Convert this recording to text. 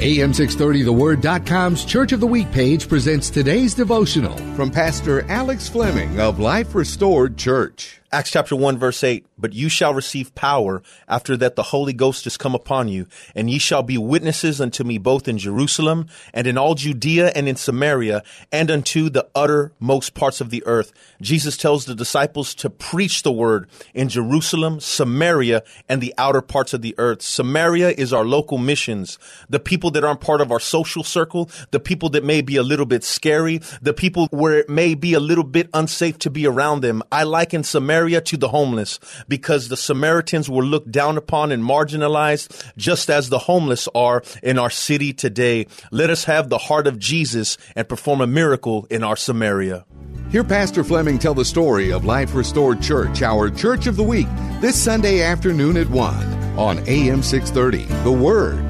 AM630TheWord.com's Church of the Week page presents today's devotional from Pastor Alex Fleming of Life Restored Church. Acts chapter 1 verse 8, but you shall receive power after that the Holy Ghost is come upon you, and ye shall be witnesses unto me both in Jerusalem and in all Judea and in Samaria and unto the uttermost parts of the earth. Jesus tells the disciples to preach the word in Jerusalem, Samaria, and the outer parts of the earth. Samaria is our local missions, the people that aren't part of our social circle, the people that may be a little bit scary, the people where it may be a little bit unsafe to be around them. I liken Samaria to the homeless because the Samaritans were looked down upon and marginalized just as the homeless are in our city today. Let us have the heart of Jesus and perform a miracle in our Samaria. Hear Pastor Fleming tell the story of Life Restored Church, our Church of the Week, this Sunday afternoon at 1 on AM 630. The Word.